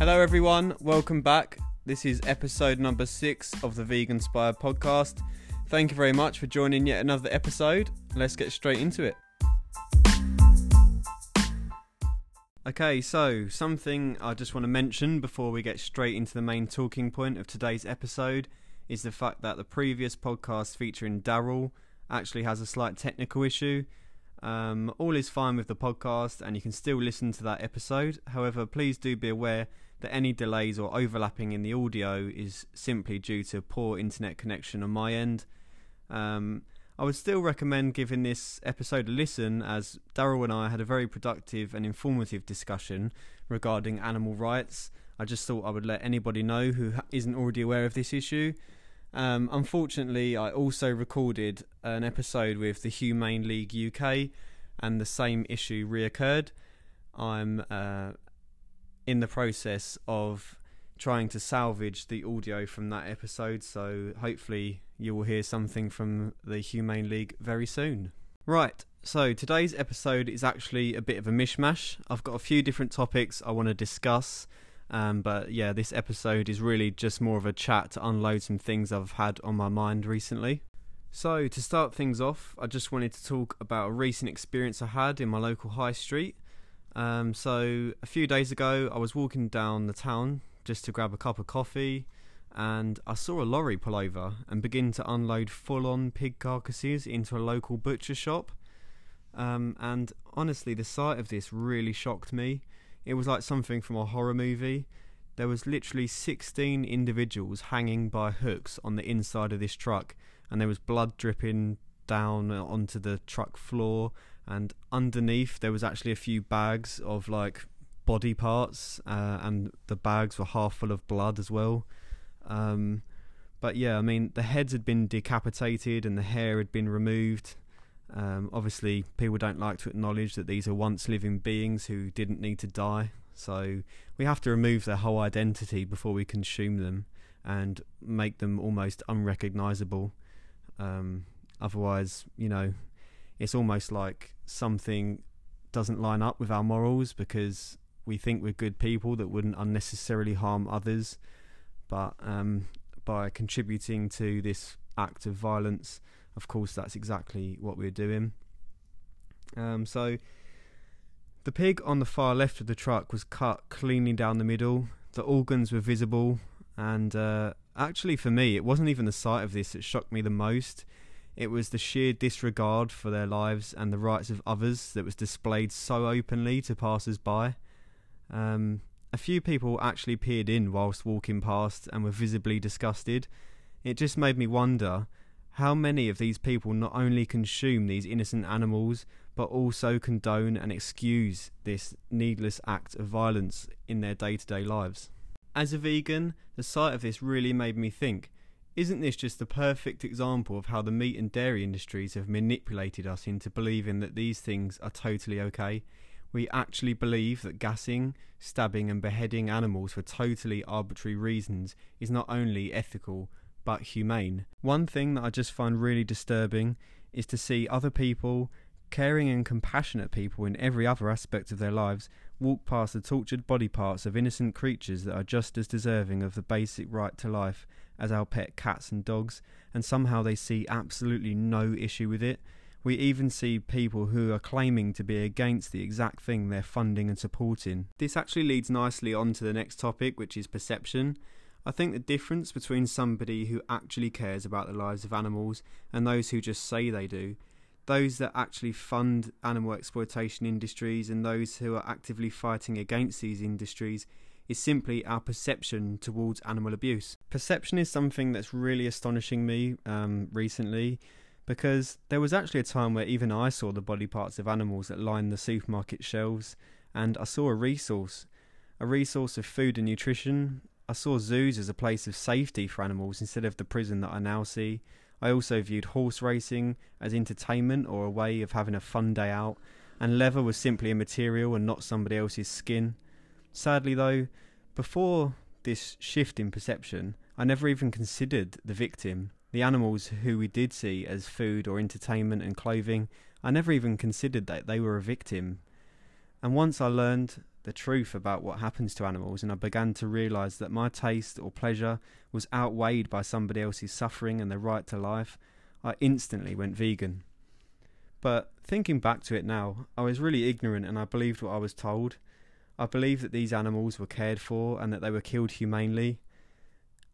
Hello, everyone. Welcome back. This is episode number six of the Vegan Inspired podcast. Thank you very much for joining yet another episode. Let's get straight into it. Okay, so something I just want to mention before we get straight into the main talking point of today's episode is the fact that the previous podcast featuring Daryl actually has a slight technical issue. Um, all is fine with the podcast, and you can still listen to that episode. However, please do be aware that any delays or overlapping in the audio is simply due to poor internet connection on my end. Um, I would still recommend giving this episode a listen as Daryl and I had a very productive and informative discussion regarding animal rights. I just thought I would let anybody know who isn't already aware of this issue. Um, unfortunately, I also recorded an episode with the Humane League UK, and the same issue reoccurred. I'm uh, in the process of trying to salvage the audio from that episode, so hopefully you will hear something from the Humane League very soon. Right, so today's episode is actually a bit of a mishmash. I've got a few different topics I want to discuss, um, but yeah, this episode is really just more of a chat to unload some things I've had on my mind recently. So, to start things off, I just wanted to talk about a recent experience I had in my local high street. Um, so, a few days ago, I was walking down the town just to grab a cup of coffee, and I saw a lorry pull over and begin to unload full on pig carcasses into a local butcher shop. Um, and honestly, the sight of this really shocked me. It was like something from a horror movie. There was literally 16 individuals hanging by hooks on the inside of this truck, and there was blood dripping down onto the truck floor and underneath there was actually a few bags of like body parts uh, and the bags were half full of blood as well. Um, but yeah i mean the heads had been decapitated and the hair had been removed. Um, obviously people don't like to acknowledge that these are once living beings who didn't need to die. So we have to remove their whole identity before we consume them and make them almost unrecognizable. Um, otherwise you know it's almost like something doesn't line up with our morals because we think we're good people that wouldn't unnecessarily harm others, but um, by contributing to this act of violence, of course, that's exactly what we're doing. Um, so, the pig on the far left of the truck was cut cleanly down the middle. The organs were visible, and uh, actually, for me, it wasn't even the sight of this that shocked me the most. It was the sheer disregard for their lives and the rights of others that was displayed so openly to passers by. Um, a few people actually peered in whilst walking past and were visibly disgusted. It just made me wonder how many of these people not only consume these innocent animals but also condone and excuse this needless act of violence in their day to day lives. As a vegan, the sight of this really made me think isn't this just the perfect example of how the meat and dairy industries have manipulated us into believing that these things are totally okay? We actually believe that gassing, stabbing, and beheading animals for totally arbitrary reasons is not only ethical but humane. One thing that I just find really disturbing is to see other people, caring and compassionate people in every other aspect of their lives, walk past the tortured body parts of innocent creatures that are just as deserving of the basic right to life as our pet cats and dogs, and somehow they see absolutely no issue with it. We even see people who are claiming to be against the exact thing they're funding and supporting. This actually leads nicely on to the next topic, which is perception. I think the difference between somebody who actually cares about the lives of animals and those who just say they do, those that actually fund animal exploitation industries and those who are actively fighting against these industries, is simply our perception towards animal abuse. Perception is something that's really astonishing me um, recently because there was actually a time where even I saw the body parts of animals that lined the supermarket shelves, and I saw a resource, a resource of food and nutrition. I saw zoos as a place of safety for animals instead of the prison that I now see. I also viewed horse racing as entertainment or a way of having a fun day out, and leather was simply a material and not somebody else's skin. Sadly, though, before this shift in perception, I never even considered the victim, the animals who we did see as food or entertainment and clothing. I never even considered that they were a victim. And once I learned the truth about what happens to animals and I began to realize that my taste or pleasure was outweighed by somebody else's suffering and their right to life, I instantly went vegan. But thinking back to it now, I was really ignorant and I believed what I was told. I believe that these animals were cared for and that they were killed humanely.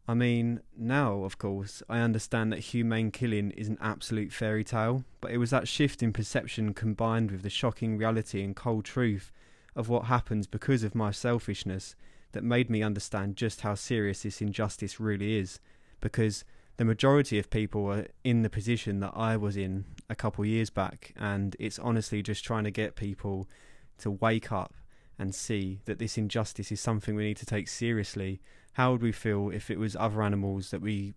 I mean, now, of course, I understand that humane killing is an absolute fairy tale, but it was that shift in perception combined with the shocking reality and cold truth of what happens because of my selfishness that made me understand just how serious this injustice really is. Because the majority of people are in the position that I was in a couple years back, and it's honestly just trying to get people to wake up and see that this injustice is something we need to take seriously. How would we feel if it was other animals that we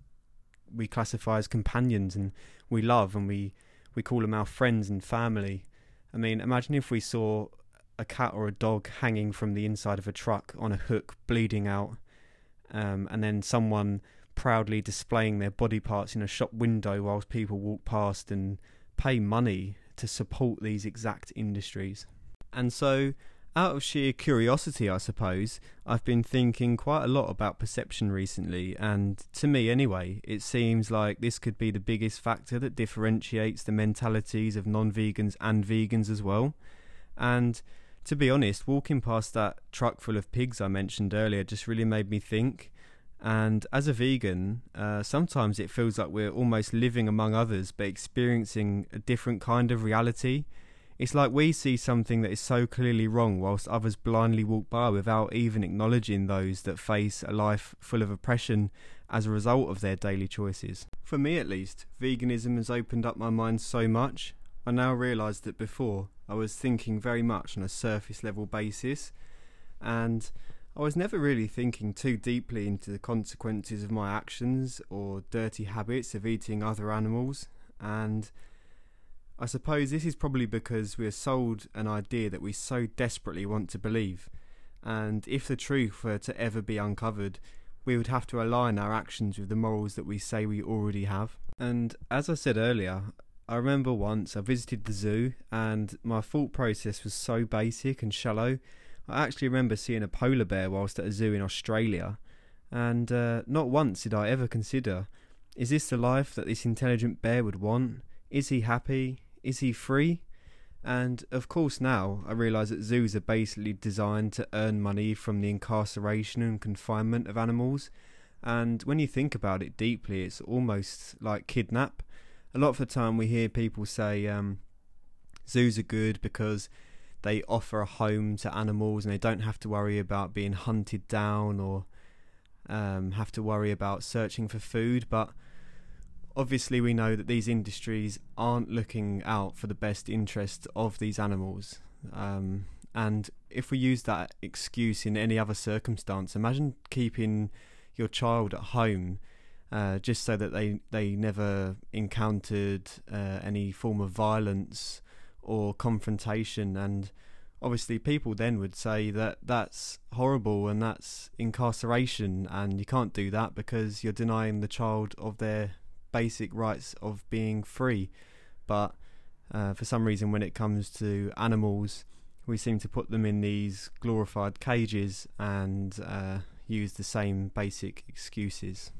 we classify as companions and we love and we we call them our friends and family? I mean, imagine if we saw a cat or a dog hanging from the inside of a truck on a hook, bleeding out, um, and then someone proudly displaying their body parts in a shop window whilst people walk past and pay money to support these exact industries. And so, out of sheer curiosity, I suppose, I've been thinking quite a lot about perception recently, and to me anyway, it seems like this could be the biggest factor that differentiates the mentalities of non vegans and vegans as well. And to be honest, walking past that truck full of pigs I mentioned earlier just really made me think. And as a vegan, uh, sometimes it feels like we're almost living among others but experiencing a different kind of reality. It's like we see something that is so clearly wrong whilst others blindly walk by without even acknowledging those that face a life full of oppression as a result of their daily choices. For me at least, veganism has opened up my mind so much. I now realise that before I was thinking very much on a surface level basis, and I was never really thinking too deeply into the consequences of my actions or dirty habits of eating other animals. And I suppose this is probably because we are sold an idea that we so desperately want to believe. And if the truth were to ever be uncovered, we would have to align our actions with the morals that we say we already have. And as I said earlier, I remember once I visited the zoo and my thought process was so basic and shallow. I actually remember seeing a polar bear whilst at a zoo in Australia, and uh, not once did I ever consider is this the life that this intelligent bear would want? Is he happy? Is he free? And of course, now I realise that zoos are basically designed to earn money from the incarceration and confinement of animals. And when you think about it deeply, it's almost like kidnap a lot of the time we hear people say um, zoos are good because they offer a home to animals and they don't have to worry about being hunted down or um, have to worry about searching for food. But obviously, we know that these industries aren't looking out for the best interest of these animals. Um, and if we use that excuse in any other circumstance, imagine keeping your child at home uh, just so that they they never encountered uh, any form of violence or confrontation and obviously people then would say that that's horrible and that's incarceration and you can't do that because you're denying the child of their basic rights of being free but uh, for some reason when it comes to animals we seem to put them in these glorified cages and uh, use the same basic excuses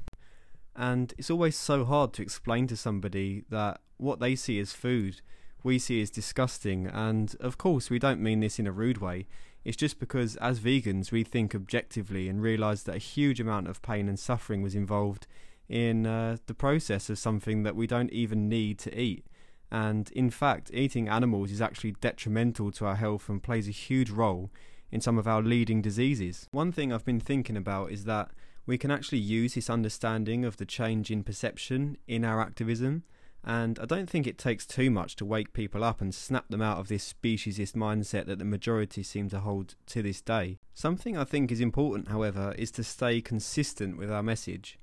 and it's always so hard to explain to somebody that what they see as food, we see as disgusting. And of course, we don't mean this in a rude way. It's just because as vegans, we think objectively and realise that a huge amount of pain and suffering was involved in uh, the process of something that we don't even need to eat. And in fact, eating animals is actually detrimental to our health and plays a huge role in some of our leading diseases. One thing I've been thinking about is that we can actually use this understanding of the change in perception in our activism. And I don't think it takes too much to wake people up and snap them out of this speciesist mindset that the majority seem to hold to this day. Something I think is important, however, is to stay consistent with our message.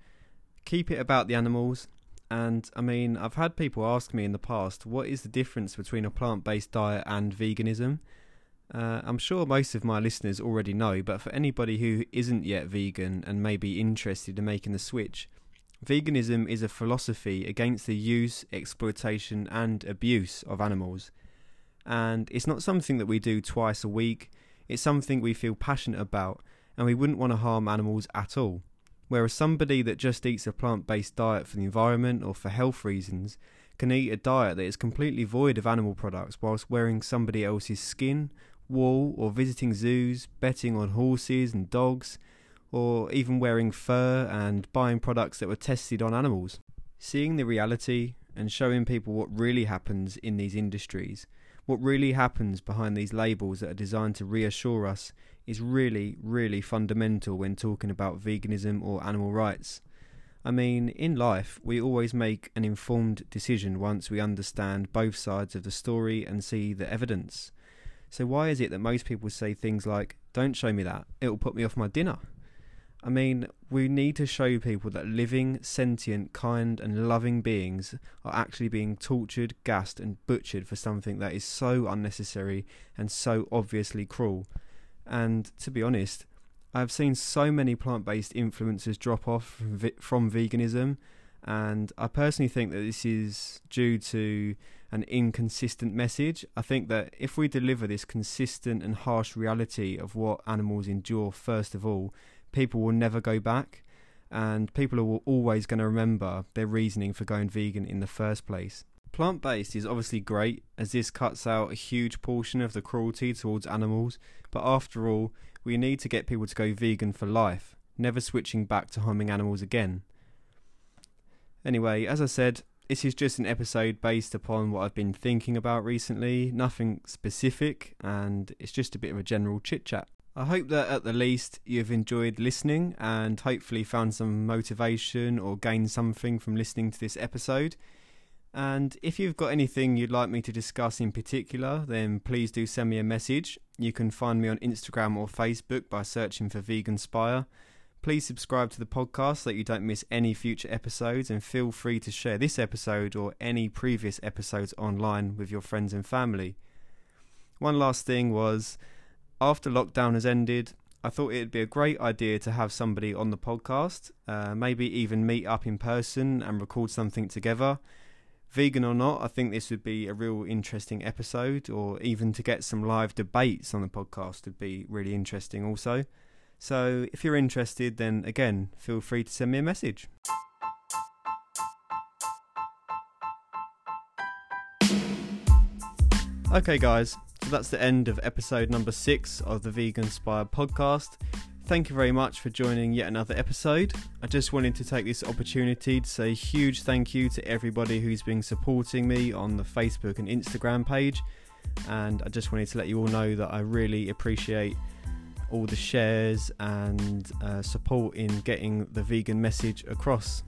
Keep it about the animals. And I mean, I've had people ask me in the past, what is the difference between a plant based diet and veganism? Uh, I'm sure most of my listeners already know, but for anybody who isn't yet vegan and may be interested in making the switch, veganism is a philosophy against the use, exploitation, and abuse of animals. And it's not something that we do twice a week, It's something we feel passionate about, and we wouldn't want to harm animals at all. Whereas somebody that just eats a plant based diet for the environment or for health reasons can eat a diet that is completely void of animal products whilst wearing somebody else's skin, wool, or visiting zoos, betting on horses and dogs, or even wearing fur and buying products that were tested on animals. Seeing the reality and showing people what really happens in these industries, what really happens behind these labels that are designed to reassure us, is really, really fundamental when talking about veganism or animal rights. I mean, in life, we always make an informed decision once we understand both sides of the story and see the evidence. So, why is it that most people say things like, Don't show me that, it'll put me off my dinner? I mean, we need to show people that living, sentient, kind, and loving beings are actually being tortured, gassed, and butchered for something that is so unnecessary and so obviously cruel. And to be honest, I've seen so many plant based influencers drop off from, from veganism, and I personally think that this is due to an inconsistent message. I think that if we deliver this consistent and harsh reality of what animals endure, first of all, people will never go back and people are always going to remember their reasoning for going vegan in the first place. Plant based is obviously great as this cuts out a huge portion of the cruelty towards animals, but after all, we need to get people to go vegan for life, never switching back to harming animals again. Anyway, as I said, this is just an episode based upon what I've been thinking about recently, nothing specific, and it's just a bit of a general chit chat. I hope that at the least you've enjoyed listening and hopefully found some motivation or gained something from listening to this episode. And if you've got anything you'd like me to discuss in particular, then please do send me a message. You can find me on Instagram or Facebook by searching for Vegan Spire. Please subscribe to the podcast so that you don't miss any future episodes, and feel free to share this episode or any previous episodes online with your friends and family. One last thing was after lockdown has ended, I thought it'd be a great idea to have somebody on the podcast, uh, maybe even meet up in person and record something together. Vegan or not, I think this would be a real interesting episode, or even to get some live debates on the podcast would be really interesting also. So if you're interested, then again, feel free to send me a message. Okay, guys, so that's the end of episode number six of the Vegan Spire podcast. Thank you very much for joining yet another episode. I just wanted to take this opportunity to say huge thank you to everybody who's been supporting me on the Facebook and Instagram page. And I just wanted to let you all know that I really appreciate all the shares and uh, support in getting the vegan message across.